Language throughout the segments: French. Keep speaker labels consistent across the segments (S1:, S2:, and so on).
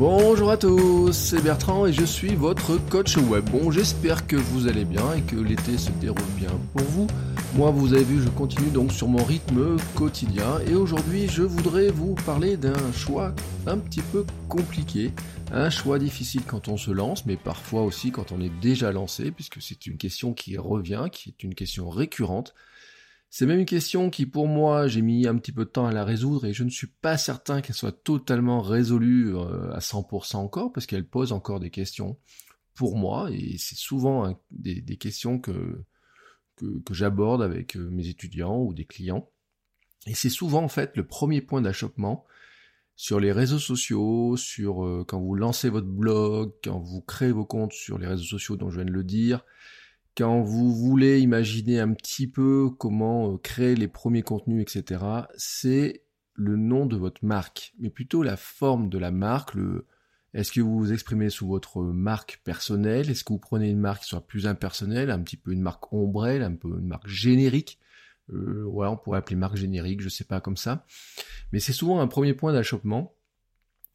S1: Bonjour à tous, c'est Bertrand et je suis votre coach web. Bon, j'espère que vous allez bien et que l'été se déroule bien pour vous. Moi, vous avez vu, je continue donc sur mon rythme quotidien et aujourd'hui, je voudrais vous parler d'un choix un petit peu compliqué, un choix difficile quand on se lance, mais parfois aussi quand on est déjà lancé, puisque c'est une question qui revient, qui est une question récurrente. C'est même une question qui, pour moi, j'ai mis un petit peu de temps à la résoudre et je ne suis pas certain qu'elle soit totalement résolue euh, à 100% encore parce qu'elle pose encore des questions pour moi et c'est souvent des, questions que, j'aborde avec euh, mes étudiants ou des clients. Et c'est souvent en fait le premier point d'achoppement sur les réseaux sociaux, sur euh, quand vous lancez votre blog, quand vous créez vos comptes sur les réseaux sociaux dont je viens de le dire, quand vous voulez imaginer un petit peu comment euh, créer les premiers contenus, etc., c'est le nom de votre marque, mais plutôt la forme de la marque, est-ce que vous vous exprimez sous votre marque personnelle? Est-ce que vous prenez une marque qui soit plus impersonnelle, un petit peu une marque ombrelle, un peu une marque générique? Euh, on pourrait appeler marque générique, je sais pas comme ça. Mais c'est souvent un premier point d'achoppement.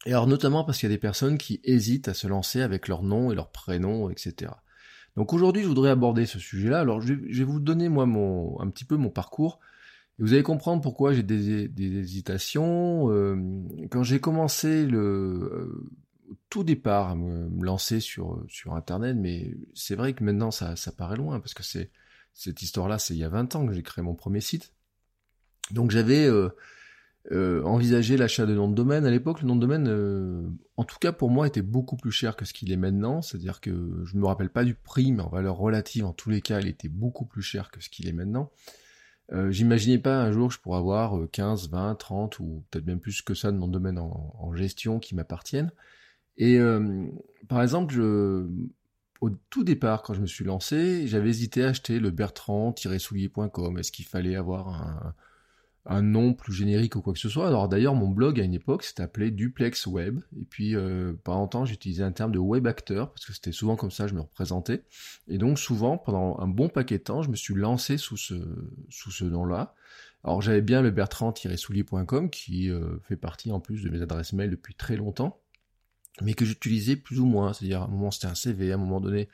S1: Et alors notamment parce qu'il y a des personnes qui hésitent à se lancer avec leur nom et leur prénom, etc. Donc aujourd'hui, je voudrais aborder ce sujet-là. Alors je vais, vous donner moi mon, un petit peu mon parcours. Et vous allez comprendre pourquoi j'ai des, hésitations. Euh, quand j'ai commencé le euh, tout départ à me, lancer sur, sur Internet, mais c'est vrai que maintenant ça, ça paraît loin, parce que c'est cette histoire-là, c'est il y a 20 ans que j'ai créé mon premier site. Donc j'avais euh, euh, envisager l'achat de nom de domaine. À l'époque, le nom de domaine, euh, en tout cas pour moi, était beaucoup plus cher que ce qu'il est maintenant. C'est-à-dire que je ne me rappelle pas du prix, mais en valeur relative, en tous les cas, il était beaucoup plus cher que ce qu'il est maintenant. Euh, J'imaginais pas un jour que je pourrais avoir 15, 20, 30 ou peut-être même plus que ça de nom de domaine en, gestion qui m'appartiennent. Et euh, par exemple, je, au tout départ, quand je me suis lancé, j'avais hésité à acheter le bertrand-soulier.com. Est-ce qu'il fallait avoir un, un nom plus générique ou quoi que ce soit. Alors d'ailleurs, mon blog à une époque s'était appelé Duplex Web. Et puis euh, pendant longtemps, j'utilisais un terme de web acteur parce que c'était souvent comme ça je me représentais. Et donc souvent, pendant un bon paquet de temps, je me suis lancé sous ce sous ce nom-là. Alors j'avais bien le bertrand-soulier.com qui euh, fait partie en plus de mes adresses mail depuis très longtemps, mais que j'utilisais plus ou moins. C'est-à-dire à un moment c'était un CV, à un moment donné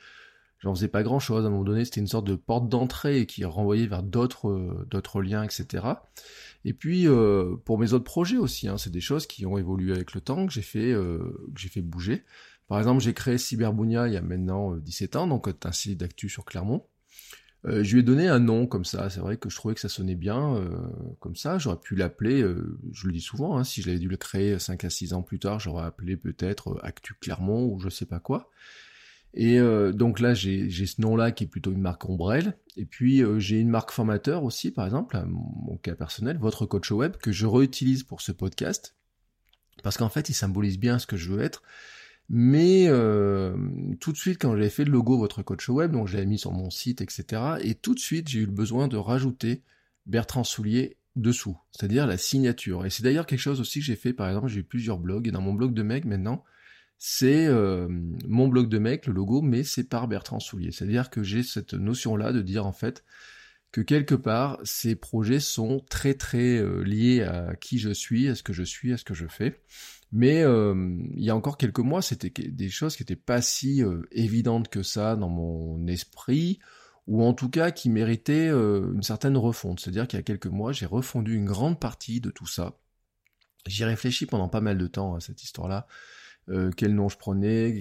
S1: j'en faisais pas grand chose. À un moment donné, c'était une sorte de porte d'entrée qui renvoyait vers d'autres euh, d'autres liens, etc. Et puis euh, pour mes autres projets aussi, hein, c'est des choses qui ont évolué avec le temps que j'ai fait euh, que j'ai fait bouger. Par exemple, j'ai créé Cyberbounia il y a maintenant 17 ans, donc un site d'actu sur Clermont. je lui ai donné un nom comme ça. C'est vrai que je trouvais que ça sonnait bien comme ça. J'aurais pu l'appeler, je le dis souvent, hein, si je l'avais dû le créer 5 à 6 ans plus tard, j'aurais appelé peut-être Actu Clermont ou je sais pas quoi. Et euh, donc là, j'ai ce nom-là qui est plutôt une marque ombrelle. Et puis euh, j'ai une marque formateur aussi, par exemple, mon cas personnel, votre coach web, que je réutilise pour ce podcast. Parce qu'en fait, il symbolise bien ce que je veux être. Mais euh, tout de suite, quand j'avais fait le logo votre coach web, donc je l'avais mis sur mon site, etc. Et tout de suite, j'ai eu le besoin de rajouter Bertrand Soulier dessous, c'est-à-dire la signature. Et c'est d'ailleurs quelque chose aussi que j'ai fait, par exemple, j'ai eu plusieurs blogs, et dans mon blog de mec maintenant, c'est euh, mon blog de mec, le logo, mais c'est par Bertrand Soulier. C'est-à-dire que j'ai cette notion-là de dire en fait que quelque part, ces projets sont très très euh, liés à qui je suis, à ce que je suis, à ce que je fais. Mais euh, il y a encore quelques mois, c'était des choses qui n'étaient pas si évidentes que ça dans mon esprit, ou en tout cas qui méritaient une certaine refonte. C'est-à-dire qu'il y a quelques mois, j'ai refondu une grande partie de tout ça. J'y réfléchis pendant pas mal de temps à cette histoire-là. Euh, quel nom je prenais,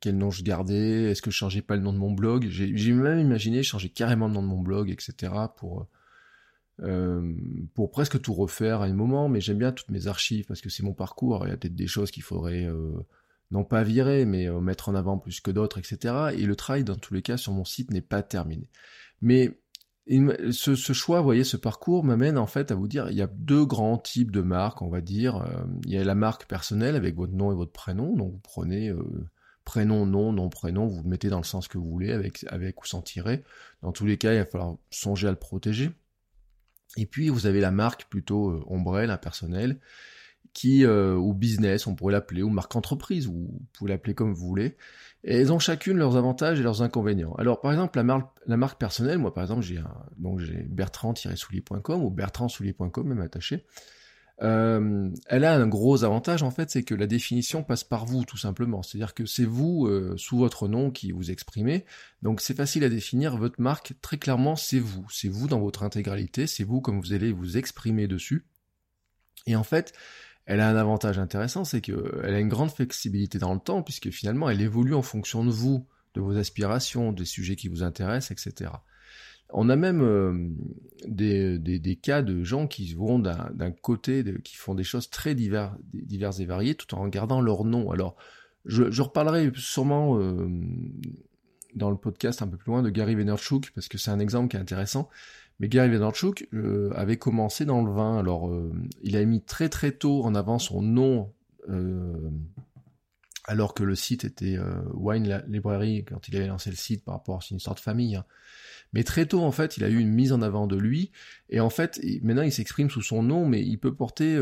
S1: quel, nom je gardais, est-ce que je changeais pas le nom de mon blog? J'ai même imaginé changer carrément le nom de mon blog, etc. pour euh, pour presque tout refaire à un moment, mais j'aime bien toutes mes archives parce que c'est mon parcours. Il y a peut-être des choses qu'il faudrait euh, non pas virer, mais mettre en avant plus que d'autres, etc. Et le travail, dans tous les cas, sur mon site n'est pas terminé. Mais ce, choix, vous voyez, ce parcours m'amène en fait à vous dire, il y a deux grands types de marques, on va dire. Euh, il y a la marque personnelle avec votre nom et votre prénom, donc vous prenez euh, prénom, nom, nom, prénom, vous le mettez dans le sens que vous voulez, avec, avec ou sans tirer. Dans tous les cas, il va falloir songer à le protéger. Et puis vous avez la marque plutôt euh, ombrelle, impersonnelle, qui, euh, ou business, on pourrait l'appeler, ou marque entreprise, ou vous pouvez l'appeler comme vous voulez. Et elles ont chacune leurs avantages et leurs inconvénients. Alors, par exemple, la marque, la marque personnelle, moi, par exemple, j'ai donc j'ai bertrand-soulier.com ou bertrandsoulier.com, même attaché. Euh, elle a un gros avantage, en fait, c'est que la définition passe par vous, tout simplement. C'est-à-dire que c'est vous, euh, sous votre nom, qui vous exprimez. Donc, c'est facile à définir. Votre marque, très clairement, c'est vous. C'est vous dans votre intégralité. C'est vous comme vous allez vous exprimer dessus. Et en fait, elle a un avantage intéressant, c'est qu'elle a une grande flexibilité dans le temps, puisque finalement, elle évolue en fonction de vous, de vos aspirations, des sujets qui vous intéressent, etc. On a même euh, des, cas de gens qui vont d'un côté, qui font des choses très divers, diverses et variées, tout en gardant leur nom. Alors, je, je reparlerai sûrement euh, dans le podcast un peu plus loin de Gary Vaynerchuk, parce que c'est un exemple qui est intéressant. Mais Gary Vaynerchuk euh, avait commencé dans le vin. Alors, euh, il a mis très très tôt en avant son nom, euh, alors que le site était Wine Library, quand il avait lancé le site par rapport à une histoire de famille. Hein. Mais très tôt, en fait, il a eu une mise en avant de lui. Et en fait, maintenant, il s'exprime sous son nom, mais il peut porter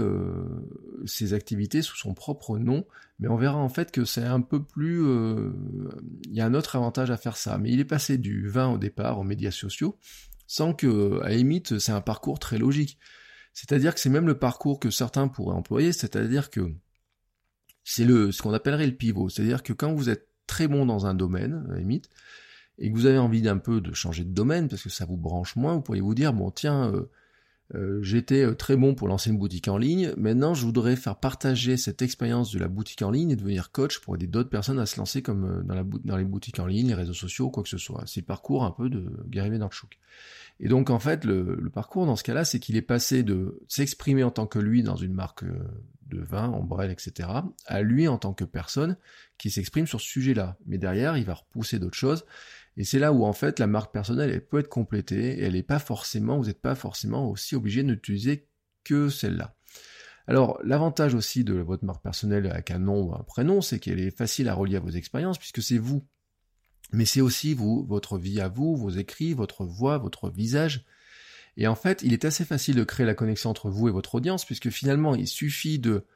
S1: ses activités sous son propre nom. Mais on verra en fait que c'est un peu plus... Il y a un autre avantage à faire ça. Mais il est passé du vin au départ aux médias sociaux sans que, à limite, c'est un parcours très logique. C'est-à-dire que c'est même le parcours que certains pourraient employer, c'est-à-dire que c'est le, ce qu'on appellerait le pivot. C'est-à-dire que quand vous êtes très bon dans un domaine, à et que vous avez envie d'un peu de changer de domaine parce que ça vous branche moins, vous pourriez vous dire, bon tiens, euh, euh, j'étais euh, très bon pour lancer une boutique en ligne, maintenant je voudrais faire partager cette expérience de la boutique en ligne et devenir coach pour aider d'autres personnes à se lancer comme dans, la, dans les boutiques en ligne, les réseaux sociaux, quoi que ce soit. C'est le parcours un peu de Gary Vaynerchuk. Et donc en fait, le, parcours dans ce cas-là, c'est qu'il est passé de s'exprimer en tant que lui dans une marque euh, de vin, ombrelle, etc., à lui en tant que personne qui s'exprime sur ce sujet-là. Mais derrière, il va repousser d'autres choses. Et c'est là où en fait la marque personnelle, elle peut être complétée, et elle n'est pas forcément, vous n'êtes pas forcément aussi obligé d'utiliser que celle-là. Alors, l'avantage aussi de votre marque personnelle avec un nom ou un prénom, c'est qu'elle est facile à relier à vos expériences, puisque c'est vous mais c'est aussi vous, votre vie à vous, vos écrits, votre voix, votre visage. Et en fait, il est assez facile de créer la connexion entre vous et votre audience, puisque finalement, il suffit de,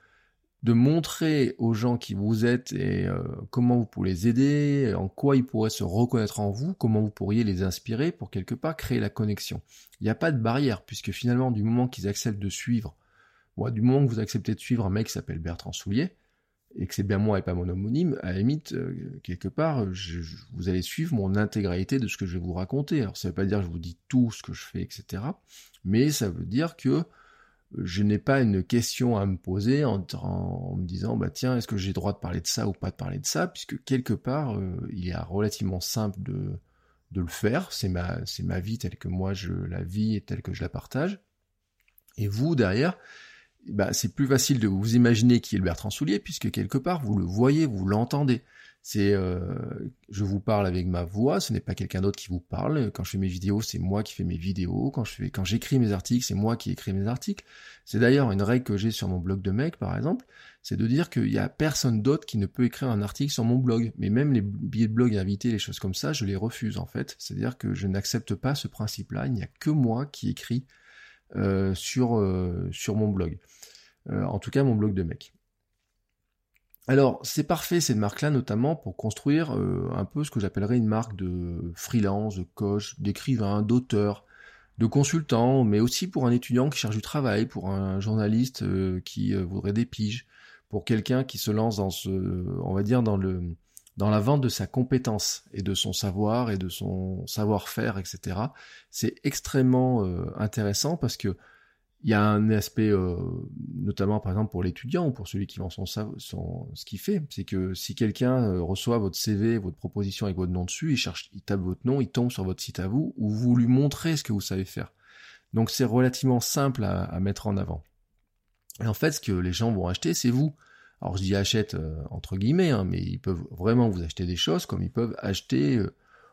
S1: de montrer aux gens qui vous êtes et euh, comment vous pouvez les aider, en quoi ils pourraient se reconnaître en vous, comment vous pourriez les inspirer pour quelque part créer la connexion. Il n'y a pas de barrière, puisque finalement, du moment qu'ils acceptent de suivre, moi, du moment que vous acceptez de suivre un mec qui s'appelle Bertrand Soulier, et que c'est bien moi et pas mon homonyme, à la limite, euh, quelque part, vous allez suivre mon intégralité de ce que je vais vous raconter. Alors ça veut pas dire que je vous dis tout ce que je fais, etc. Mais ça veut dire que je n'ai pas une question à me poser en, me disant, bah tiens, est-ce que j'ai droit de parler de ça ou pas de parler de ça, puisque quelque part, euh, il est relativement simple de, de le faire. C'est ma, c'est ma vie telle que moi je la vis et telle que je la partage. Et vous, derrière, bah, c'est plus facile de vous imaginer qui est le Bertrand Soulier, puisque quelque part, vous le voyez, vous l'entendez. C'est, euh, je vous parle avec ma voix, ce n'est pas quelqu'un d'autre qui vous parle. Quand je fais mes vidéos, c'est moi qui fais mes vidéos. Quand je fais, quand j'écris mes articles, c'est moi qui écris mes articles. C'est d'ailleurs une règle que j'ai sur mon blog de mec, par exemple, c'est de dire qu'il y a personne d'autre qui ne peut écrire un article sur mon blog. Mais même les billets de blog invités, les choses comme ça, je les refuse en fait. C'est-à-dire que je n'accepte pas ce principe-là. Il n'y a que moi qui écris euh, sur, euh, sur mon blog. Euh, en tout cas, mon blog de mec. Alors, c'est parfait cette marque-là, notamment pour construire un peu ce que j'appellerais une marque de freelance, de coach, d'écrivain, d'auteur, de consultant, mais aussi pour un étudiant qui cherche du travail, pour un journaliste qui voudrait des piges, pour quelqu'un qui se lance dans ce, on va dire, dans le, dans la vente de sa compétence et de son savoir et de son savoir-faire, etc. C'est extrêmement euh, intéressant parce que il y a un aspect, euh, notamment par exemple pour l'étudiant ou pour celui qui vend son, ce qu'il fait, c'est que si quelqu'un euh, reçoit votre CV, votre proposition avec votre nom dessus, il cherche, il tape votre nom, il tombe sur votre site à vous, ou vous lui montrez ce que vous savez faire. Donc c'est relativement simple à, mettre en avant. Et en fait, ce que les gens vont acheter, c'est vous. Alors je dis achète euh, entre guillemets, hein, mais ils peuvent vraiment vous acheter des choses comme ils peuvent acheter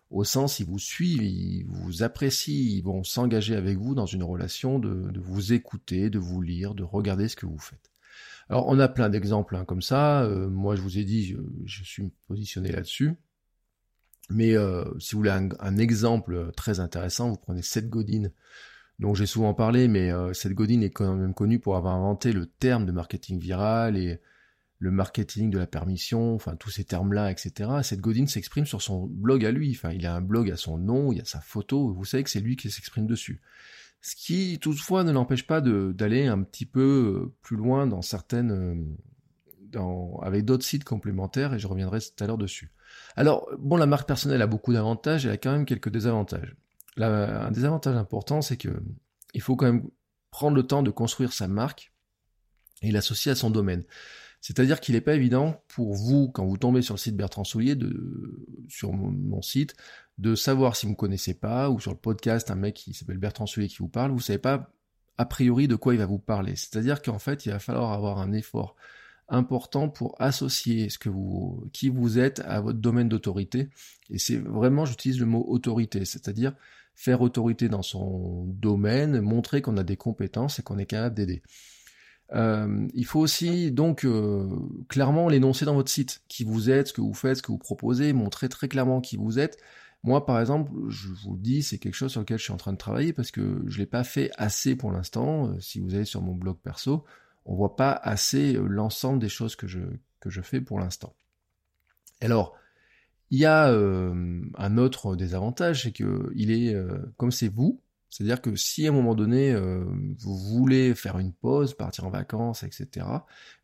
S1: au sens ils vous suivent, ils vous apprécient, ils vont s'engager avec vous dans une relation de, vous écouter, de vous lire, de regarder ce que vous faites. Alors on a plein d'exemples hein, comme ça. Euh, moi je vous ai dit, je, suis positionné là-dessus. Mais euh, si vous voulez un, exemple très intéressant, vous prenez Seth Godin, dont j'ai souvent parlé, mais euh, Seth Godin est quand même connu pour avoir inventé le terme de marketing viral et le marketing de la permission, enfin tous ces termes-là, etc. Seth Godin s'exprime sur son blog à lui. Enfin, il a un blog à son nom, il y a sa photo. Vous savez que c'est lui qui s'exprime dessus. Ce qui, toutefois, ne l'empêche pas d'aller un petit peu euh, plus loin dans certaines, euh, avec d'autres sites complémentaires, et je reviendrai tout à l'heure dessus. Alors, bon, la marque personnelle a beaucoup d'avantages, elle a quand même quelques désavantages. Un désavantage important, c'est que il faut quand même prendre le temps de construire sa marque et l'associer à son domaine. C'est-à-dire qu'il n'est pas évident pour vous, quand vous tombez sur le site Bertrand Soulier, sur mon, site, de savoir si vous ne connaissez pas, ou sur le podcast, un mec qui s'appelle Bertrand Soulier qui vous parle, vous ne savez pas a priori de quoi il va vous parler. C'est-à-dire qu'en fait, il va falloir avoir un effort important pour associer ce qui vous êtes à votre domaine d'autorité. Et c'est vraiment, j'utilise le mot autorité, c'est-à-dire faire autorité dans son domaine, montrer qu'on a des compétences et qu'on est capable d'aider. Euh, il faut aussi donc euh, clairement l'énoncer dans votre site, qui vous êtes, ce que vous faites, ce que vous proposez, montrer très clairement qui vous êtes. Moi, par exemple, je vous le dis, c'est quelque chose sur lequel je suis en train de travailler parce que je l'ai pas fait assez pour l'instant. Euh, si vous allez sur mon blog perso, on voit pas assez l'ensemble des choses que je que je fais pour l'instant. Alors, il y a un autre désavantage, c'est que il est comme c'est vous, c'est-à-dire que si à un moment donné euh, vous voulez faire une pause, partir en vacances, etc.,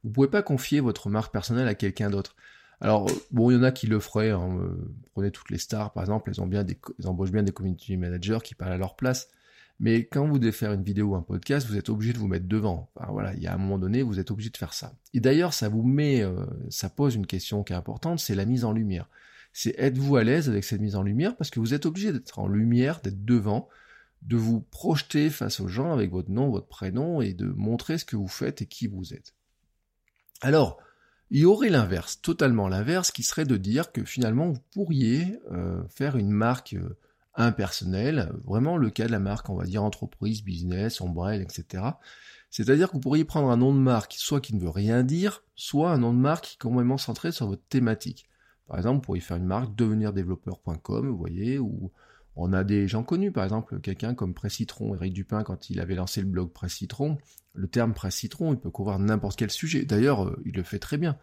S1: vous pouvez pas confier votre marque personnelle à quelqu'un d'autre. Alors bon, il y en a qui le feraient. Hein, euh, prenez toutes les stars, par exemple, elles ont bien des, elles embauchent bien des community managers qui parlent à leur place. Mais quand vous devez faire une vidéo ou un podcast, vous êtes obligé de vous mettre devant. voilà, il y a un moment donné, vous êtes obligé de faire ça. Et d'ailleurs, ça vous met, euh, ça pose une question qui est importante, c'est la mise en lumière. C'est êtes-vous à l'aise avec cette mise en lumière? Parce que vous êtes obligé d'être en lumière, d'être devant de vous projeter face aux gens avec votre nom, votre prénom et de montrer ce que vous faites et qui vous êtes. Alors, il y aurait l'inverse, totalement l'inverse, qui serait de dire que finalement vous pourriez euh, faire une marque euh, impersonnelle, vraiment le cas de la marque, on va dire entreprise, business, ombrelle, etc. C'est-à-dire que vous pourriez prendre un nom de marque, soit qui ne veut rien dire, soit un nom de marque qui est complètement centré sur votre thématique. Par exemple, vous pourriez faire une marque devenirdéveloppeur.com, vous voyez, ou on a des gens connus, par exemple, quelqu'un comme Presse-Citron, Eric Dupin, quand il avait lancé le blog Presse-Citron, le terme Presse-Citron, il peut couvrir n'importe quel sujet. D'ailleurs, euh, il le fait très bien.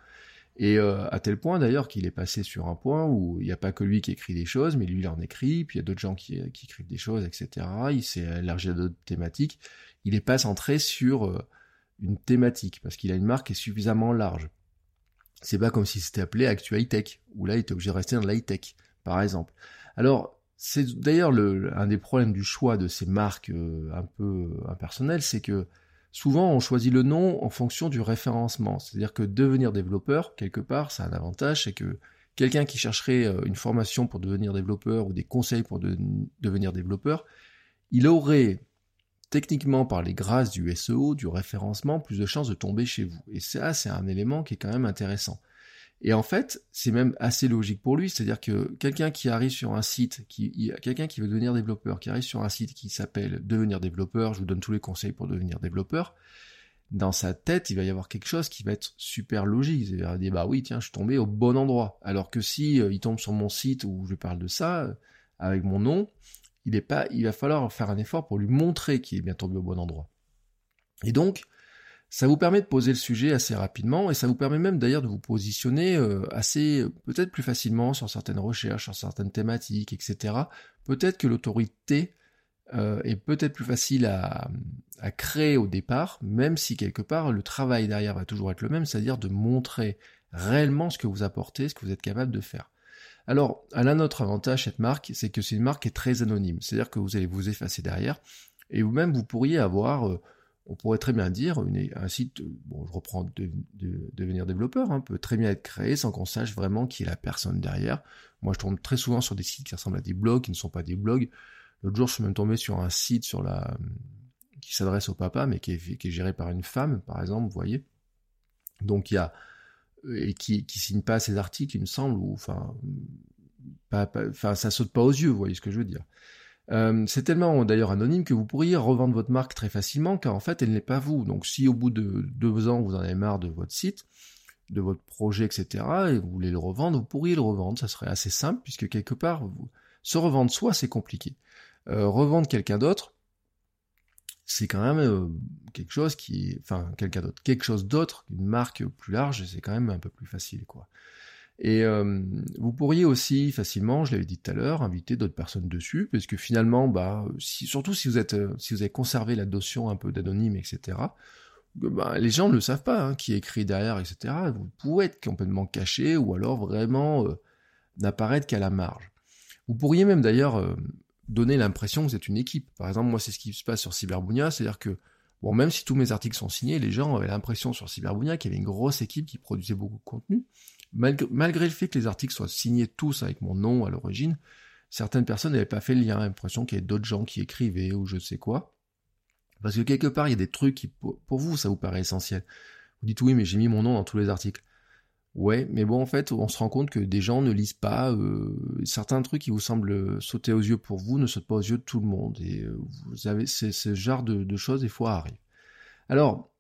S1: Et euh, à tel point d'ailleurs qu'il est passé sur un point où il n'y a pas que lui qui écrit des choses, mais lui il en écrit, puis il y a d'autres gens qui, écrivent des choses, etc. Il s'est élargi à d'autres thématiques. Il n'est pas centré sur euh, une thématique, parce qu'il a une marque qui est suffisamment large. C'est pas comme si c'était appelé Actu High Tech, où là il était obligé de rester dans l'high tech, par exemple. Alors, c'est d'ailleurs un des problèmes du choix de ces marques euh, un peu euh, impersonnelles, c'est que souvent on choisit le nom en fonction du référencement. C'est-à-dire que devenir développeur, quelque part, c'est un avantage, c'est que quelqu'un qui chercherait euh, une formation pour devenir développeur ou des conseils pour devenir développeur, il aurait techniquement par les grâces du SEO, du référencement, plus de chances de tomber chez vous. Et ça, c'est un élément qui est quand même intéressant. Et en fait, c'est même assez logique pour lui, c'est-à-dire que quelqu'un qui arrive sur un site, quelqu'un qui veut devenir développeur, qui arrive sur un site qui s'appelle devenir développeur, je vous donne tous les conseils pour devenir développeur, dans sa tête, il va y avoir quelque chose qui va être super logique. Il va dire, bah oui, tiens, je suis tombé au bon endroit. Alors que si euh, il tombe sur mon site où je parle de ça, euh, avec mon nom, il est pas, il va falloir faire un effort pour lui montrer qu'il est bien tombé au bon endroit. Et donc, ça vous permet de poser le sujet assez rapidement et ça vous permet même d'ailleurs de vous positionner euh, assez peut-être plus facilement sur certaines recherches, sur certaines thématiques, etc. Peut-être que l'autorité euh, est peut-être plus facile à, à, créer au départ, même si quelque part le travail derrière va toujours être le même, c'est-à-dire de montrer réellement ce que vous apportez, ce que vous êtes capable de faire. Alors, elle a notre avantage, cette marque, c'est que c'est une marque qui est très anonyme, c'est-à-dire que vous allez vous effacer derrière, et vous-même vous pourriez avoir... Euh, on pourrait très bien dire un site, bon, je reprends de, devenir développeur, hein, peut très bien être créé sans qu'on sache vraiment qui est la personne derrière. Moi, je tombe très souvent sur des sites qui ressemblent à des blogs, qui ne sont pas des blogs. L'autre jour, je suis même tombé sur un site sur la qui s'adresse au papa, mais qui est, géré par une femme, par exemple, vous voyez. Donc il y a et qui, qui signe pas ces articles, il me semble, ou enfin, ça saute pas aux yeux, vous voyez ce que je veux dire. Euh, c'est tellement d'ailleurs anonyme que vous pourriez revendre votre marque très facilement, car en fait, elle n'est pas vous. Donc, si au bout de deux ans, vous en avez marre de votre site, de votre projet, etc., et vous voulez le revendre, vous pourriez le revendre. Ça serait assez simple, puisque quelque part, se revendre soi, c'est compliqué. Euh, revendre quelqu'un d'autre, c'est quand même euh, quelque chose qui, enfin, quelqu'un d'autre, quelque chose d'autre, une marque plus large, c'est quand même un peu plus facile, quoi. Et euh, vous pourriez aussi facilement, je l'avais dit tout à l'heure, inviter d'autres personnes dessus, parce que finalement, bah, surtout si vous êtes, si vous avez conservé la notion un peu d'anonyme, etc. Bah, les gens ne le savent pas, hein, qui écrit derrière, etc. Vous pouvez être complètement caché ou alors vraiment n'apparaître qu'à la marge. Vous pourriez même d'ailleurs euh, donner l'impression que vous êtes une équipe. Par exemple, moi, c'est ce qui se passe sur Cyberbounia, c'est-à-dire que, bon, même si tous mes articles sont signés, les gens avaient l'impression sur Cyberbounia qu'il y avait une grosse équipe qui produisait beaucoup de contenu. Malgré, le fait que les articles soient signés tous avec mon nom à l'origine, certaines personnes n'avaient pas fait le lien, l'impression qu'il y avait d'autres gens qui écrivaient ou je sais quoi. Parce que quelque part, il y a des trucs qui, pour vous, ça vous paraît essentiel. Vous dites oui, mais j'ai mis mon nom dans tous les articles. Ouais, mais bon, en fait, on se rend compte que des gens ne lisent pas. Euh, certains trucs qui vous semblent sauter aux yeux pour vous ne sautent pas aux yeux de tout le monde. Et euh, vous avez ce genre de, choses, des fois, arrivent. Alors,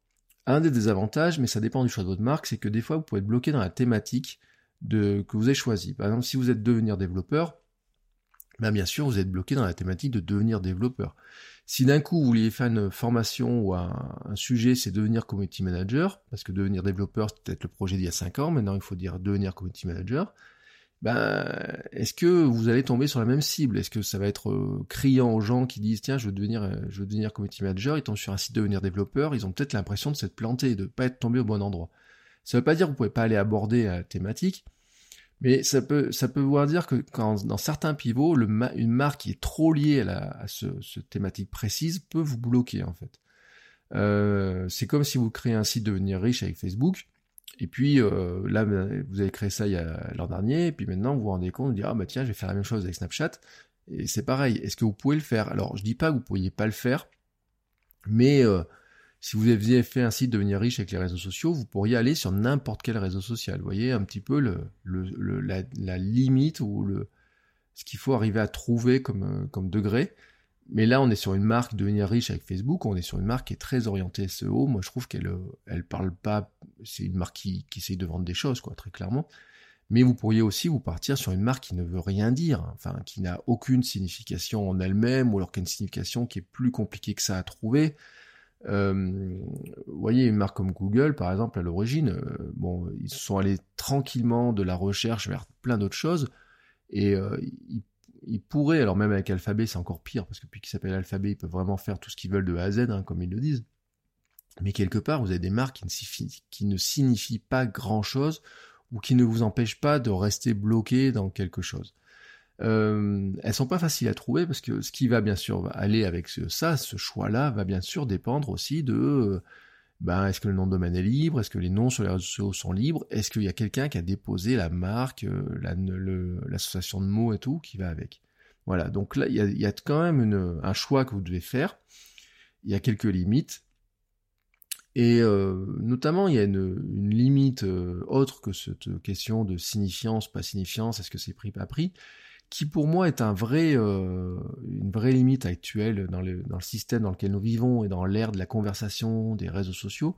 S1: un des désavantages, mais ça dépend du choix de votre marque, c'est que des fois, vous pouvez être bloqué dans la thématique que vous avez choisi. Par exemple, si vous êtes devenir développeur, ben bien sûr, vous êtes bloqué dans la thématique de devenir développeur. Si d'un coup vous vouliez faire une formation ou un, sujet, c'est devenir community manager, parce que devenir développeur, c'est peut-être le projet d'il y a 5 ans, maintenant il faut dire devenir community manager, ben, est-ce que vous allez tomber sur la même cible? Est-ce que ça va être euh, criant aux gens qui disent tiens je veux devenir euh, je veux devenir community manager, ils tombent sur un site devenir développeur, ils ont peut-être l'impression de s'être plantés, de pas être tombés au bon endroit. Ça veut pas dire que vous pouvez pas aller aborder la thématique, mais ça peut, ça peut vouloir dire que dans certains pivots, une marque qui est trop liée à, la, ce, thématique précise peut vous bloquer en fait. Euh, c'est comme si vous créez un site devenir riche avec Facebook, et puis euh, là vous avez créé ça l'an dernier, et puis maintenant vous vous rendez compte, vous dites ah bah tiens je vais faire la même chose avec Snapchat, et c'est pareil. Est-ce que vous pouvez le faire? Alors je dis pas que vous pourriez pas le faire, mais euh, si vous aviez fait un site devenir riche avec les réseaux sociaux, vous pourriez aller sur n'importe quel réseau social. Vous voyez un petit peu la, limite ou le, ce qu'il faut arriver à trouver comme, euh, comme degré. Mais là, on est sur une marque devenir riche avec Facebook, on est sur une marque qui est très orientée SEO. Moi, je trouve qu'elle euh, elle parle pas, c'est une marque qui, qui essaye de vendre des choses, quoi, très clairement. Mais vous pourriez aussi vous partir sur une marque qui ne veut rien dire, enfin, qui n'a aucune signification en elle-même, ou alors qui a une signification qui est plus compliquée que ça à trouver. Euh, vous voyez, une marque comme Google, par exemple, à l'origine, euh, bon, ils sont allés tranquillement de la recherche vers plein d'autres choses, et ils, pourraient, alors même avec Alphabet, c'est encore pire, parce que depuis qu'ils s'appellent Alphabet, ils peuvent vraiment faire tout ce qu'ils veulent de A à Z, hein, comme ils le disent. Mais quelque part, vous avez des marques qui ne, qui ne signifient pas grand-chose, ou qui ne vous empêchent pas de rester bloqué dans quelque chose. Euh, elles sont pas faciles à trouver parce que ce qui va bien sûr aller avec ça, ce choix-là, va bien sûr dépendre aussi de euh, ben, est-ce que le nom de domaine est libre, est-ce que les noms sur les réseaux sociaux sont libres, est-ce qu'il y a quelqu'un qui a déposé la marque, euh, l'association de mots et tout qui va avec? Voilà, donc là il y a, quand même un choix que vous devez faire. Il y a quelques limites. Et euh, notamment, il y a une, limite autre que cette question de signifiance, pas signifiance, est-ce que c'est pris, pas pris qui pour moi est un vrai, euh, une vraie limite actuelle dans le, dans le système dans lequel nous vivons et dans l'ère de la conversation, des réseaux sociaux,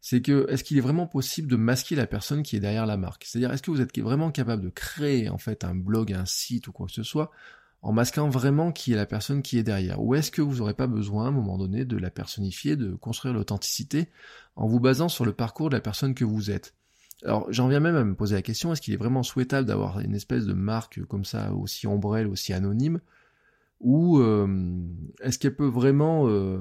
S1: c'est que est-ce qu'il est vraiment possible de masquer la personne qui est derrière la marque? C'est-à-dire est-ce que vous êtes vraiment capable de créer en fait un blog, un site ou quoi que ce soit en masquant vraiment qui est la personne qui est derrière? Ou est-ce que vous n'aurez pas besoin à un moment donné de la personnifier, de construire l'authenticité en vous basant sur le parcours de la personne que vous êtes? Alors j'en viens même à me poser la question, est-ce qu'il est vraiment souhaitable d'avoir une espèce de marque comme ça, aussi ombrelle, aussi anonyme, ou euh, est-ce qu'elle peut vraiment... Euh,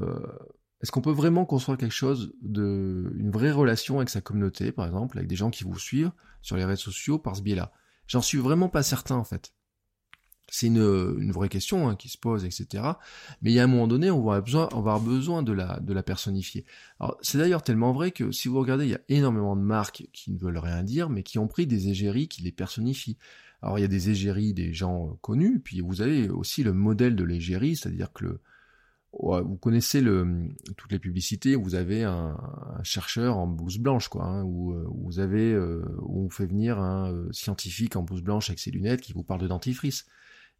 S1: est-ce qu'on peut vraiment construire quelque chose de... une vraie relation avec sa communauté, par exemple, avec des gens qui vous suivent sur les réseaux sociaux par ce biais-là? J'en suis vraiment pas certain en fait c'est une, vraie question hein, qui se pose, etc. Mais il y a un moment donné, on va avoir besoin, de la, personnifier. C'est d'ailleurs tellement vrai que si vous regardez, il y a énormément de marques qui ne veulent rien dire, mais qui ont pris des égéries qui les personnifient. Alors, il y a des égéries des gens connus, puis vous avez aussi le modèle de l'égérie, c'est-à-dire que vous connaissez le, toutes les publicités, vous avez un, chercheur en blouse blanche, quoi, hein, où, vous avez, où on fait venir un scientifique en blouse blanche avec ses lunettes qui vous parle de dentifrice.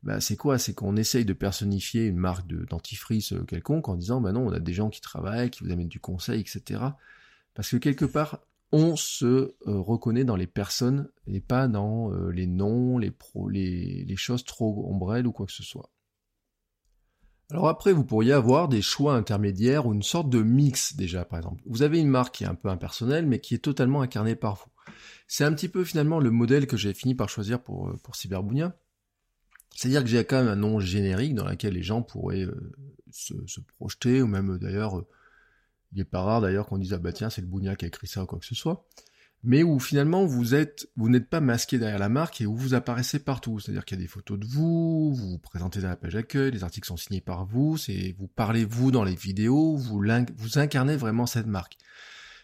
S1: Bah, c'est quoi? C'est qu'on essaye de personnifier une marque de dentifrice quelconque en disant, bah non, on a des gens qui travaillent, qui vous amènent du conseil, etc. Parce que quelque part, on se euh, reconnaît dans les personnes et pas dans euh, les noms, les, choses trop ombrelles ou quoi que ce soit. Alors après, vous pourriez avoir des choix intermédiaires ou une sorte de mix déjà, par exemple. Vous avez une marque qui est un peu impersonnelle, mais qui est totalement incarnée par vous. C'est un petit peu finalement le modèle que j'ai fini par choisir pour, euh, pour Cyberbounia. C'est-à-dire que j'ai quand même un nom générique dans lequel les gens pourraient se, projeter, ou même d'ailleurs il n'est pas rare d'ailleurs qu'on dise ah bah tiens c'est le Bougnac qui a écrit ça ou quoi que ce soit. Mais où finalement vous êtes, vous n'êtes pas masqué derrière la marque et où vous apparaissez partout. C'est-à-dire qu'il y a des photos de vous, vous vous présentez dans la page d'accueil, les articles sont signés par vous, c'est vous parlez vous dans les vidéos, vous, vous incarnez vraiment cette marque.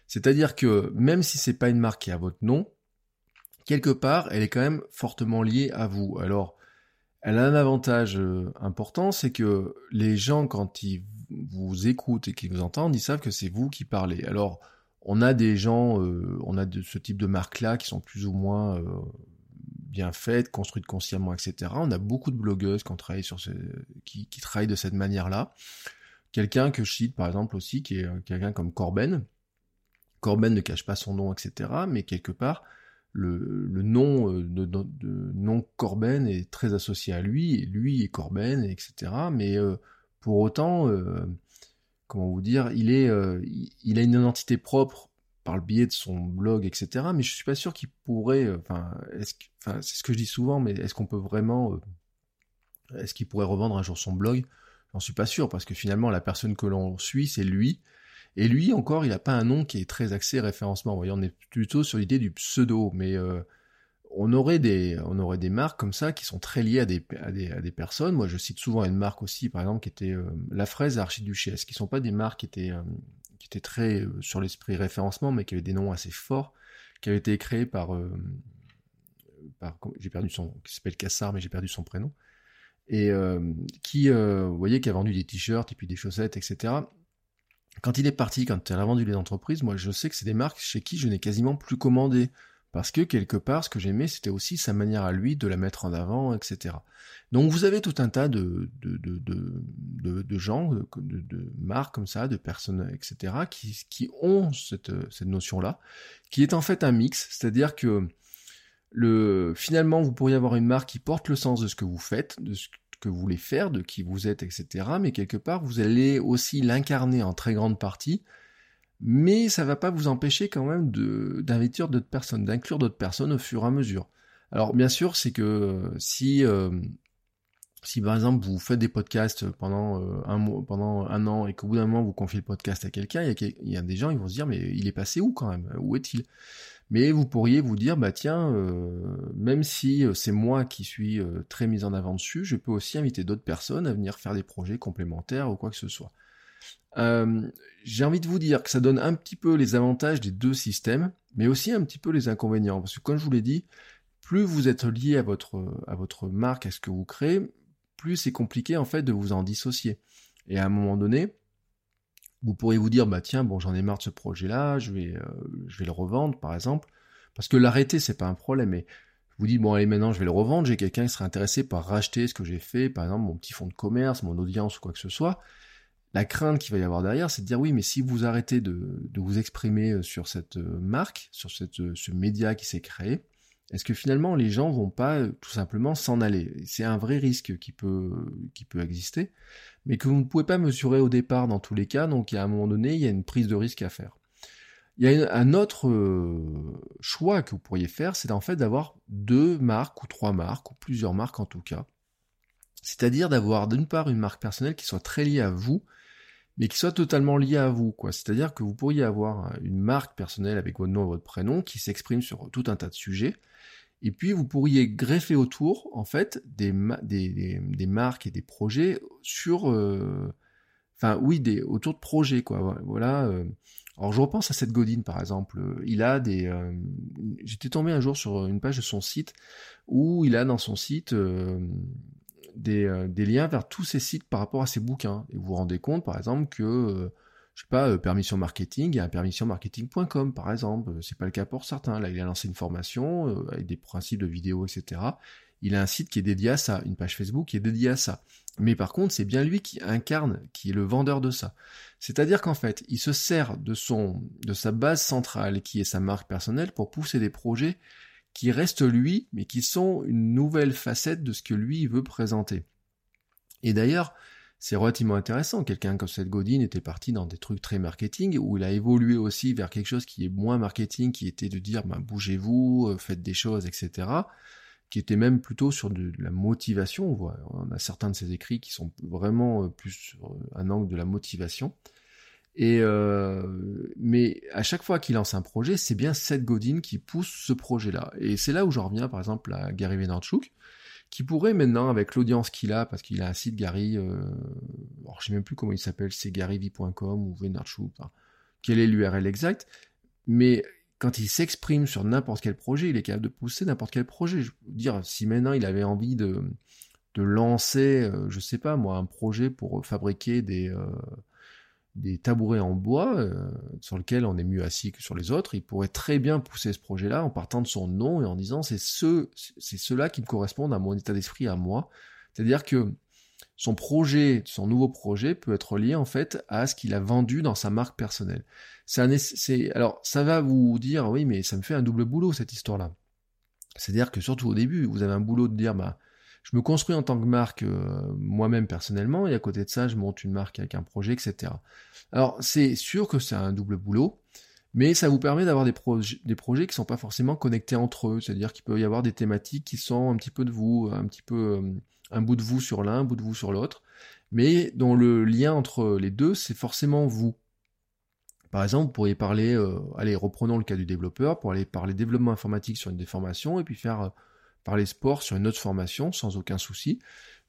S1: C'est-à-dire que même si c'est pas une marque qui a votre nom, quelque part elle est quand même fortement liée à vous. Alors elle a un avantage euh, important, c'est que les gens quand ils vous écoutent et qui vous entendent, ils savent que c'est vous qui parlez. Alors, on a des gens, euh, on a de ce type de marques-là qui sont plus ou moins euh, bien faites, construites consciemment, etc. On a beaucoup de blogueuses qui, travaillent qui, travaillent de cette manière-là. Quelqu'un que je cite, par exemple, aussi, qui est quelqu'un comme Corben. Corben ne cache pas son nom, etc. Mais quelque part, le, nom de, de, nom Corben est très associé à lui, et lui est Corben, etc. Mais pour autant, euh, comment vous dire, il est, euh, il a une identité propre par le biais de son blog, etc. Mais je suis pas sûr qu'il pourrait, euh, c'est ce que je dis souvent, mais est-ce qu'on peut vraiment, est-ce qu'il pourrait revendre un jour son blog? J'en suis pas sûr parce que finalement la personne que l'on suit, c'est lui. Et lui encore, il n'a pas un nom qui est très axé référencement. Voyez, on est plutôt sur l'idée du pseudo, mais on aurait des on aurait des marques comme ça qui sont très liées à des personnes. Moi, je cite souvent une marque aussi, par exemple, qui était euh, la fraise archiduchesse, qui sont pas des marques qui étaient euh, très euh, sur l'esprit référencement, mais qui avaient des noms assez forts, qui avaient été créés par par j'ai perdu son qui s'appelle Cassard, mais j'ai perdu son prénom et qui vous voyez qui a vendu des t-shirts et puis des chaussettes, etc. Quand il est parti, quand elle a vendu les entreprises, moi je sais que c'est des marques chez qui je n'ai quasiment plus commandé parce que quelque part, ce que j'aimais, c'était aussi sa manière à lui de la mettre en avant, etc. Donc vous avez tout un tas de, de, de, de, gens, de, de, marques comme ça, de personnes, etc., qui, qui ont cette, cette notion-là, qui est en fait un mix, c'est-à-dire que le, finalement, vous pourriez avoir une marque qui porte le sens de ce que vous faites, de ce que vous voulez faire, de qui vous êtes, etc., mais quelque part, vous allez aussi l'incarner en très grande partie mais ça va pas vous empêcher quand même d'investir d'autres personnes, d'inclure d'autres personnes au fur et à mesure. Alors bien sûr, c'est que si euh, par exemple vous faites des podcasts pendant euh, pendant un an et qu'au bout d'un moment vous confiez le podcast à quelqu'un, il, y a des gens ils vont se dire mais il est passé où quand même? Où est-il? Mais vous pourriez vous dire bah tiens même si c'est moi qui suis très mis en avant dessus, je peux aussi inviter d'autres personnes à venir faire des projets complémentaires ou quoi que ce soit. Euh, j'ai envie de vous dire que ça donne un petit peu les avantages des deux systèmes, mais aussi un petit peu les inconvénients. Parce que comme je vous l'ai dit, plus vous êtes lié à votre, à votre marque, à ce que vous créez, plus c'est compliqué en fait de vous en dissocier. Et à un moment donné, vous pourriez vous dire, bah tiens, bon j'en ai marre de ce projet-là, je vais, euh, je vais le revendre par exemple. Parce que l'arrêter, c'est pas un problème, mais vous dis, bon allez maintenant je vais le revendre, j'ai quelqu'un qui serait intéressé par racheter ce que j'ai fait, par exemple mon petit fonds de commerce, mon audience ou quoi que ce soit, la crainte qu'il va y avoir derrière, c'est de dire oui, mais si vous arrêtez de, vous exprimer euh, sur cette euh, marque, sur ce média qui s'est créé, est-ce que finalement les gens vont pas tout simplement s'en aller? C'est un vrai risque qui peut, qui peut exister, mais que vous ne pouvez pas mesurer au départ dans tous les cas, donc à un moment donné, il y a une prise de risque à faire. Il y a un autre choix que vous pourriez faire, c'est en fait d'avoir deux marques ou trois marques, ou plusieurs marques en tout cas. C'est-à-dire d'avoir d'une part une marque personnelle qui soit très liée à vous, mais qui soit totalement lié à vous. C'est-à-dire que vous pourriez avoir une marque personnelle avec votre nom et votre prénom qui s'exprime sur tout un tas de sujets, et puis vous pourriez greffer autour, en fait, des, des, des, marques et des projets sur, euh, enfin oui, des autour de projets, quoi. Voilà. Euh. Alors je repense à cette Godine par exemple. Il a des, euh, j'étais tombé un jour sur une page de son site où il a dans son site des, des, liens vers tous ces sites par rapport à ces bouquins. Et vous vous rendez compte, par exemple, que je sais pas, permission marketing, a permissionmarketing.com par exemple. C'est pas le cas pour certains. Là, il a lancé une formation avec des principes de vidéo, etc il a un site qui est dédié à ça, une page Facebook qui est dédiée à ça. Mais par contre, c'est bien lui qui incarne, qui est le vendeur de ça. C'est-à-dire qu'en fait, il se sert de son, de sa base centrale, qui est sa marque personnelle, pour pousser des projets qui restent lui, mais qui sont une nouvelle facette de ce que lui veut présenter. Et d'ailleurs, c'est relativement intéressant. Quelqu'un comme Seth Godin était parti dans des trucs très marketing, où il a évolué aussi vers quelque chose qui est moins marketing, qui était de dire, ben, bougez-vous, euh, faites des choses, etc qui était même plutôt sur de, la motivation. On, voit, on a certains de ses écrits qui sont vraiment euh, plus sur euh, un angle de la motivation. Et euh, mais à chaque fois qu'il lance un projet, c'est bien Seth Godin qui pousse ce projet-là. Et c'est là où je reviens, par exemple, à Gary Vaynerchuk, qui pourrait maintenant, avec l'audience qu'il a, parce qu'il a un site Gary, euh, alors je sais même plus comment il s'appelle, c'est garyv.com ou Vaynerchuk, enfin, quelle est l'URL exacte, mais quand il s'exprime sur n'importe quel projet, il est capable de pousser n'importe quel projet. Je veux dire, si maintenant il avait envie de, de lancer, euh, je sais pas moi, un projet pour fabriquer des, euh, des tabourets en bois euh, sur lesquels on est mieux assis que sur les autres, il pourrait très bien pousser ce projet-là en partant de son nom et en disant c'est ce, c'est cela qui me correspond à mon état d'esprit à moi. C'est-à-dire que son projet, son nouveau projet peut être lié en fait à ce qu'il a vendu dans sa marque personnelle. C'est alors ça va vous dire oui mais ça me fait un double boulot cette histoire-là. C'est-à-dire que surtout au début, vous avez un boulot de dire bah je me construis en tant que marque euh, moi-même personnellement et à côté de ça je monte une marque avec un projet etc. Alors c'est sûr que c'est un double boulot, mais ça vous permet d'avoir des, projets qui sont pas forcément connectés entre eux, c'est-à-dire qu'il peut y avoir des thématiques qui sont un petit peu de vous, un petit peu euh, un bout de vous sur l'un, un bout de vous sur l'autre, mais dont le lien entre les deux, c'est forcément vous. Par exemple, vous pourriez parler, euh, allez, reprenons le cas du développeur, pour aller parler développement informatique sur une des formations, et puis faire euh, parler sport sur une autre formation, sans aucun souci,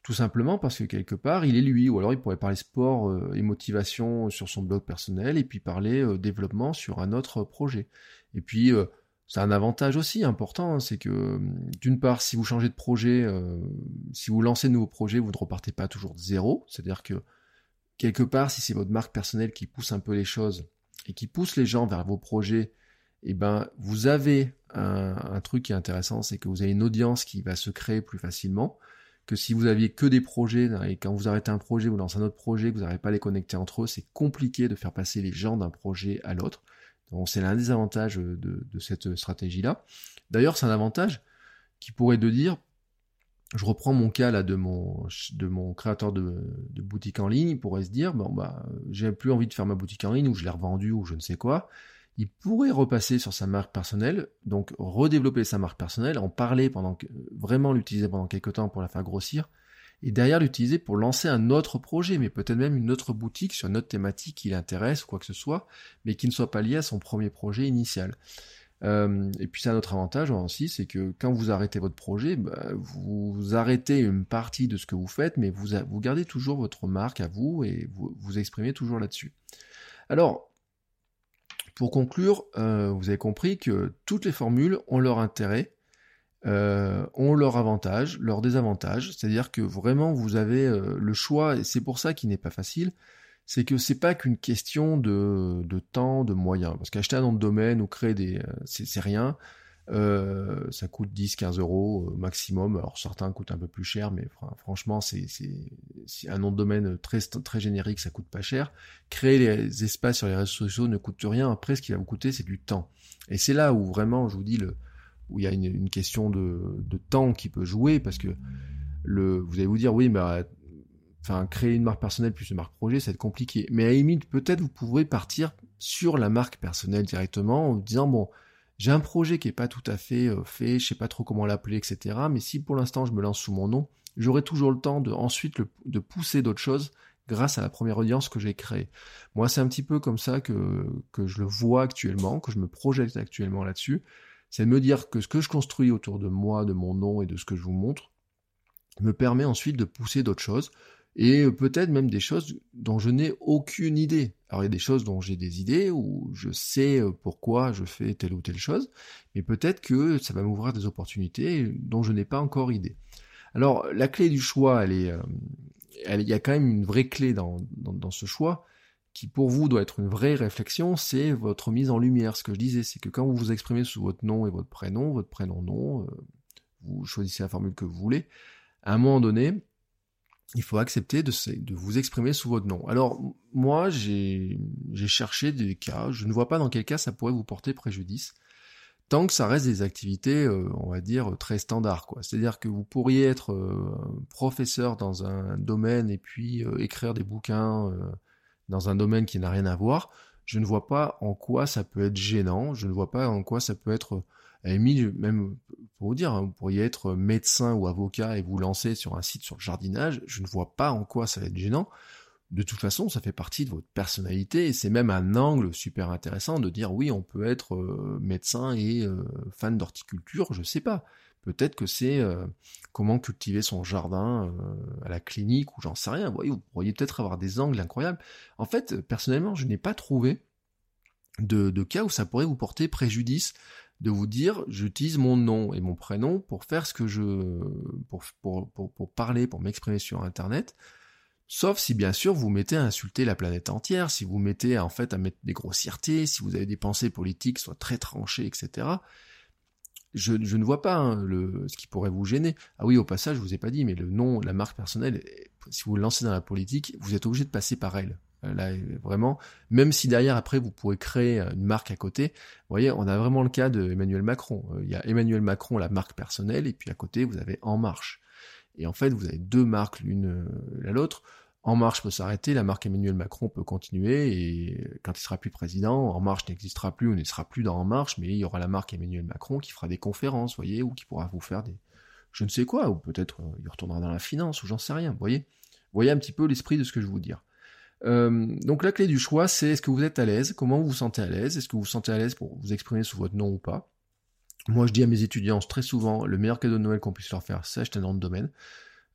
S1: tout simplement parce que quelque part, il est lui, ou alors il pourrait parler sport euh, et motivation sur son blog personnel, et puis parler développement sur un autre projet. Et puis, c'est un avantage aussi important, hein, c'est que d'une part, si vous changez de projet, euh, si vous lancez de nouveaux projets, vous ne repartez pas toujours de zéro. C'est-à-dire que quelque part, si c'est votre marque personnelle qui pousse un peu les choses et qui pousse les gens vers vos projets, eh ben vous avez un, truc qui est intéressant, c'est que vous avez une audience qui va se créer plus facilement que si vous aviez que des projets et quand vous arrêtez un projet, vous lancez un autre projet, vous n'arrivez pas à les connecter entre eux, c'est compliqué de faire passer les gens d'un projet à l'autre. Donc c'est l'un des avantages de, cette stratégie-là. D'ailleurs, c'est un avantage qui pourrait de dire, je reprends mon cas là de mon de mon créateur de, boutique en ligne, il pourrait se dire bon bah j'ai plus envie de faire ma boutique en ligne ou je l'ai revendue ou je ne sais quoi. Il pourrait repasser sur sa marque personnelle, donc redévelopper sa marque personnelle, en parler pendant vraiment l'utiliser pendant quelques temps pour la faire grossir, et derrière l'utiliser pour lancer un autre projet, mais peut-être même une autre boutique sur une autre thématique qui l'intéresse ou quoi que ce soit, mais qui ne soit pas lié à son premier projet initial. Euh, et puis c'est un autre avantage aussi, c'est que quand vous arrêtez votre projet, bah, vous arrêtez une partie de ce que vous faites, mais vous, vous gardez toujours votre marque à vous et vous vous exprimez toujours là-dessus. Alors, pour conclure, euh, vous avez compris que toutes les formules ont leur intérêt, euh, ont leur avantage, leur désavantage. C'est-à-dire que vraiment vous avez euh, le choix, et c'est pour ça qu'il n'est pas facile. C'est que c'est pas qu'une question de, de, temps, de moyens. Parce qu'acheter un nom de domaine ou créer des, c'est rien. Ça coûte 10-15 euros maximum. Alors certains coûtent un peu plus cher, mais franchement, c'est un nom de domaine très, très générique, ça coûte pas cher. Créer les espaces sur les réseaux sociaux ne coûte rien. Après, ce qui va vous coûter, c'est du temps. Et c'est là où vraiment, je vous dis, le, où il y a une, question de, temps qui peut jouer, parce que le, vous allez vous dire, oui, mais enfin, créer une marque personnelle plus une marque projet, c'est compliqué. Mais à limite, peut-être vous pouvez partir sur la marque personnelle directement en disant, bon, j'ai un projet qui est pas tout à fait euh, fait, je sais pas trop comment l'appeler, etc. Mais si pour l'instant je me lance sous mon nom, j'aurai toujours le temps de ensuite de pousser d'autres choses grâce à la première audience que j'ai créée. Moi, c'est un petit peu comme ça que, que je le vois actuellement, que je me projette actuellement là-dessus c'est de me dire que ce que je construis autour de moi, de mon nom et de ce que je vous montre, me permet ensuite de pousser d'autres choses, et peut-être même des choses dont je n'ai aucune idée. Alors il y a des choses dont j'ai des idées, où je sais euh, pourquoi je fais telle ou telle chose, mais peut-être que ça va m'ouvrir des opportunités dont je n'ai pas encore idée. Alors, la clé du choix, elle est, euh, il y a quand même une vraie clé dans, dans, ce choix qui pour vous doit être une vraie réflexion, c'est votre mise en lumière. Ce que je disais, c'est que quand vous vous exprimez sous votre nom et votre prénom, votre prénom nom, euh, vous choisissez la formule que vous voulez, à un moment donné, il faut accepter de, vous exprimer sous votre nom. Alors moi, j'ai cherché des cas, je ne vois pas dans quel cas ça pourrait vous porter préjudice tant que ça reste des activités, euh, on va dire, très standards. C'est-à-dire que vous pourriez être euh, professeur dans un domaine et puis euh, écrire des bouquins dans un domaine qui n'a rien à voir. Je ne vois pas en quoi ça peut être gênant, je ne vois pas en quoi ça peut être... même pour vous dire, hein, vous pourriez être médecin ou avocat et vous lancer sur un site sur le jardinage, je ne vois pas en quoi ça va être gênant de toute façon, ça fait partie de votre personnalité et c'est même un angle super intéressant de dire oui, on peut être euh, médecin et euh, fan d'horticulture, je sais pas. Peut-être que c'est euh, comment cultiver son jardin à la clinique ou j'en sais rien. Vous, voyez, vous pourriez peut-être avoir des angles incroyables. En fait, personnellement, je n'ai pas trouvé de, cas où ça pourrait vous porter préjudice de vous dire j'utilise mon nom et mon prénom pour faire ce que je pour, pour, parler, pour m'exprimer sur internet Sauf si bien sûr vous mettez à insulter la planète entière, si vous mettez en fait à mettre des grossièretés, si vous avez des pensées politiques soit très tranchées, etc. Je, ne vois pas hein, ce qui pourrait vous gêner. Ah oui, au passage, je vous ai pas dit, mais le nom, la marque personnelle, si vous lancez dans la politique, vous êtes obligé de passer par elle. Euh, là, vraiment, même si derrière, après, vous pourrez créer une marque à côté. Vous voyez, on a vraiment le cas de Emmanuel Macron. Euh, il y a Emmanuel Macron, la marque personnelle, et puis à côté, vous avez En Marche. Et en fait, vous avez deux marques l'une euh, à l'autre. En Marche peut s'arrêter, la marque Emmanuel Macron peut continuer, et quand il sera plus président, En Marche n'existera plus, on ne sera plus dans En Marche, mais il y aura la marque Emmanuel Macron qui fera des conférences, vous voyez, ou qui pourra vous faire des, je ne sais quoi, ou peut-être euh, il retournera dans la finance, ou j'en sais rien, vous voyez. Voyez un petit peu l'esprit de ce que je veux vous dire. Euh, donc la clé du choix, c'est est-ce que vous êtes à l'aise, comment vous vous sentez à l'aise, est-ce que vous vous sentez à l'aise pour vous exprimer sous votre nom ou pas? Moi, je dis à mes étudiants très souvent, le meilleur cadeau de Noël qu'on puisse leur faire, c'est acheter un nom domaine.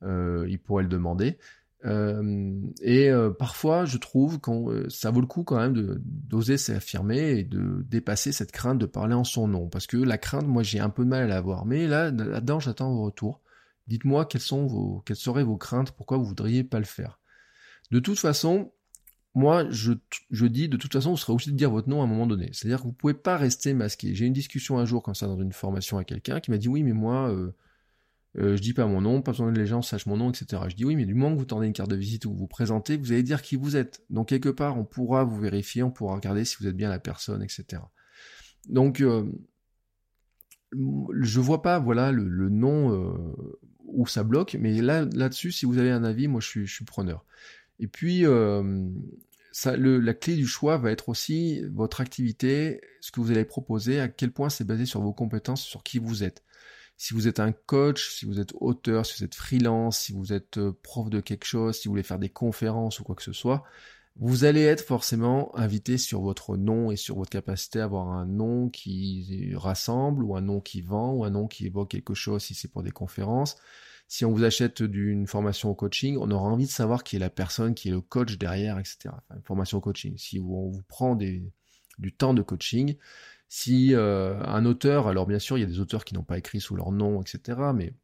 S1: Euh, ils pourraient le demander. Euh, et parfois, je trouve que ça vaut le coup quand même d'oser s'affirmer et de dépasser cette crainte de parler en son nom, parce que la crainte, moi, j'ai un peu de mal à l'avoir. Mais là, là-dedans, j'attends vos retours. Dites-moi quelles quelles seraient vos craintes, pourquoi vous voudriez pas le faire? De toute façon, moi, je, dis, de toute façon, vous serez obligé de dire votre nom à un moment donné. C'est-à-dire que vous pouvez pas rester masqué. J'ai eu une discussion un jour comme ça dans une formation avec quelqu'un qui m'a dit oui, mais moi, euh, euh, je dis pas mon nom, pas besoin que les gens sachent mon nom, etc. Je dis oui, mais du moment que vous tendez une carte de visite ou vous vous présentez, vous allez dire qui vous êtes. Donc quelque part, on pourra vous vérifier, on pourra regarder si vous êtes bien la personne, etc. Donc euh, je vois pas, voilà, le, nom euh, où ça bloque, mais là, là-dessus, si vous avez un avis, moi, je suis preneur. Et puis, euh, ça, le, la clé du choix va être aussi votre activité, ce que vous allez proposer, à quel point c'est basé sur vos compétences, sur qui vous êtes. Si vous êtes un coach, si vous êtes auteur, si vous êtes freelance, si vous êtes euh, prof de quelque chose, si vous voulez faire des conférences ou quoi que ce soit, vous allez être forcément invité sur votre nom et sur votre capacité à avoir un nom qui rassemble ou un nom qui vend ou un nom qui évoque quelque chose si c'est pour des conférences si on vous achète d'une formation au coaching, on aura envie de savoir qui est la personne, qui est le coach derrière, etc. Enfin, formation au coaching. Si on vous prend du temps de coaching, si euh, un auteur, alors bien sûr, il y a des auteurs qui n'ont pas écrit sous leur nom, etc. Mais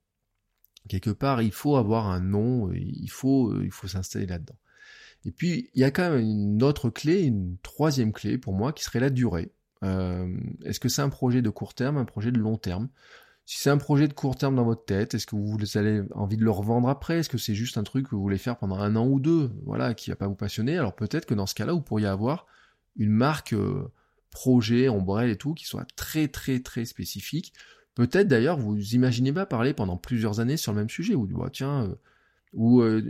S1: quelque part, il faut avoir un nom, il faut, il faut s'installer là-dedans. Et puis, il y a quand même une autre clé, une troisième clé pour moi, qui serait la durée. Euh, est-ce que c'est un projet de court terme, un projet de long terme? Si c'est un projet de court terme dans votre tête, est-ce que vous avez envie de le revendre après? Est-ce que c'est juste un truc que vous voulez faire pendant un an ou deux, voilà, qui va pas vous passionner Alors peut-être que dans ce cas-là, vous pourriez avoir une marque euh, projet, ombrelle et tout, qui soit très très très spécifique. Peut-être d'ailleurs, vous imaginez pas parler pendant plusieurs années sur le même sujet, ou bah, tiens, euh, ou, euh,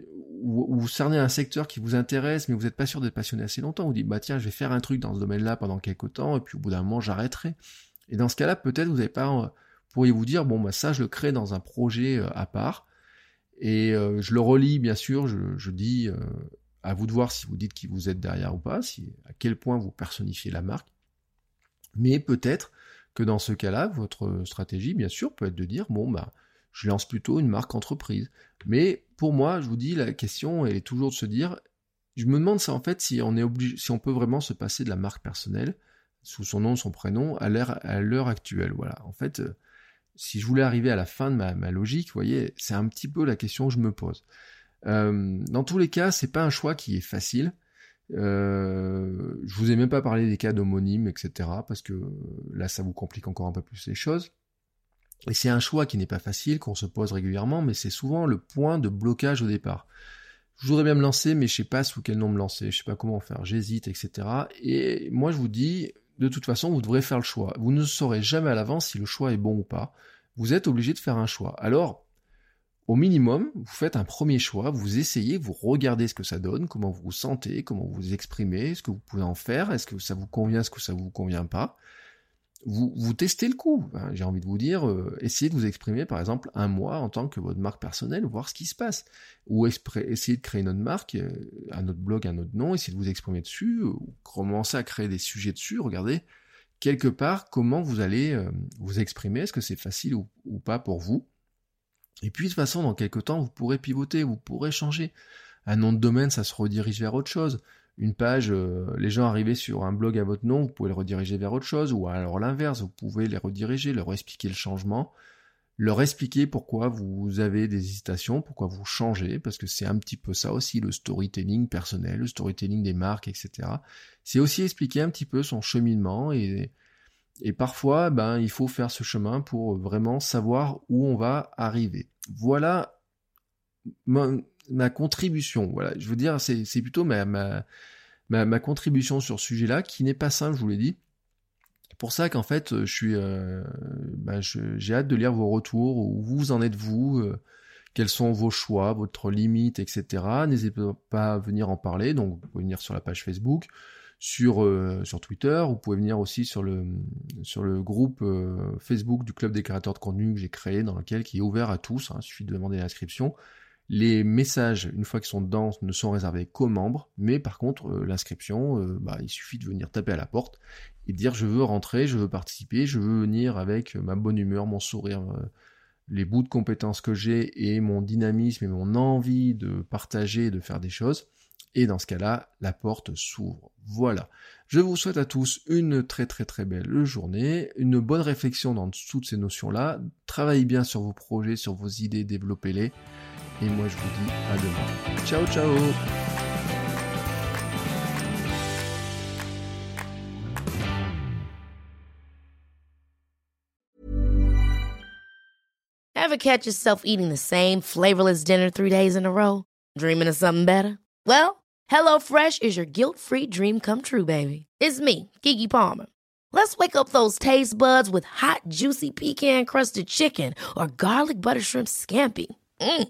S1: vous cernez un secteur qui vous intéresse, mais vous n'êtes pas sûr d'être passionné assez longtemps. Vous dites, bah tiens, je vais faire un truc dans ce domaine-là pendant quelques temps, et puis au bout d'un moment, j'arrêterai. Et dans ce cas-là, peut-être vous n'avez pas pourriez vous dire, bon, bah, ça, je le crée dans un projet euh, à part. Et euh, je le relis, bien sûr, je, dis euh, à vous de voir si vous dites qui vous êtes derrière ou pas, si, à quel point vous personnifiez la marque. Mais peut-être que dans ce cas-là, votre stratégie, bien sûr, peut être de dire, bon, bah, je lance plutôt une marque entreprise. Mais pour moi, je vous dis, la question, est toujours de se dire, je me demande ça en fait si on est obligé, si on peut vraiment se passer de la marque personnelle sous son nom, son prénom à l'heure, à l'heure actuelle. Voilà. En fait, si je voulais arriver à la fin de ma, logique, vous voyez, c'est un petit peu la question que je me pose. Euh, dans tous les cas, c'est pas un choix qui est facile. Euh, je vous ai même pas parlé des cas d'homonymes, etc. Parce que là, ça vous complique encore un peu plus les choses. Et c'est un choix qui n'est pas facile, qu'on se pose régulièrement, mais c'est souvent le point de blocage au départ. Je voudrais bien me lancer, mais je sais pas sous quel nom me lancer, je sais pas comment faire, j'hésite, etc. Et moi, je vous dis, de toute façon, vous devrez faire le choix. Vous ne saurez jamais à l'avance si le choix est bon ou pas. Vous êtes obligé de faire un choix. Alors, au minimum, vous faites un premier choix, vous essayez, vous regardez ce que ça donne, comment vous vous sentez, comment vous vous exprimez, ce que vous pouvez en faire, est-ce que ça vous convient, est-ce que ça vous convient pas vous, testez le coup. Hein, j'ai envie de vous dire, euh, essayez de vous exprimer par exemple un mois en tant que votre marque personnelle, voir ce qui se passe. Ou essayez de créer une autre marque, euh, un autre blog, un autre nom, essayez de vous exprimer dessus, ou commencer à créer des sujets dessus, regardez quelque part comment vous allez euh, vous exprimer, est-ce que c'est facile ou, ou, pas pour vous. Et puis de toute façon, dans quelques temps, vous pourrez pivoter, vous pourrez changer. Un nom de domaine, ça se redirige vers autre chose une page, euh, les gens arrivaient sur un blog à votre nom, vous pouvez le rediriger vers autre chose, ou alors l'inverse, vous pouvez les rediriger, leur expliquer le changement, leur expliquer pourquoi vous avez des hésitations, pourquoi vous changez, parce que c'est un petit peu ça aussi, le storytelling personnel, le storytelling des marques, etc. C'est aussi expliquer un petit peu son cheminement et, et parfois, ben, il faut faire ce chemin pour vraiment savoir où on va arriver. Voilà ma contribution. Voilà, je veux dire, c'est plutôt ma, ma, ma, contribution sur ce sujet-là, qui n'est pas simple, je vous l'ai dit. pour ça qu'en fait, je suis, euh, bah, j'ai hâte de lire vos retours, où vous en êtes vous, euh, quels sont vos choix, votre limite, etc. N'hésitez pas à venir en parler. Donc, vous pouvez venir sur la page Facebook, sur euh, sur Twitter. Vous pouvez venir aussi sur le sur le groupe Facebook du club des créateurs de contenu que j'ai créé, dans lequel qui est ouvert à tous. Hein, il suffit de demander l'inscription. Les messages, une fois qu'ils sont dedans, ne sont réservés qu'aux membres, mais par contre, euh, l'inscription, euh, bah, il suffit de venir taper à la porte et dire je veux rentrer, je veux participer, je veux venir avec ma bonne humeur, mon sourire, euh, les bouts de compétences que j'ai et mon dynamisme et mon envie de partager, de faire des choses. Et dans ce cas-là, la porte s'ouvre. Voilà. Je vous souhaite à tous une très très très belle journée, une bonne réflexion dans toutes ces notions-là. Travaillez bien sur vos projets, sur vos idées, développez-les. Et moi, je vous dis à demain. Ciao, ciao
S2: Ever catch yourself eating the same flavorless dinner three days in a row? Dreaming of something better? Well, HelloFresh is your guilt-free dream come true, baby. It's me, Kiki Palmer. Let's wake up those taste buds with hot, juicy pecan-crusted chicken or garlic butter shrimp scampi. Mm.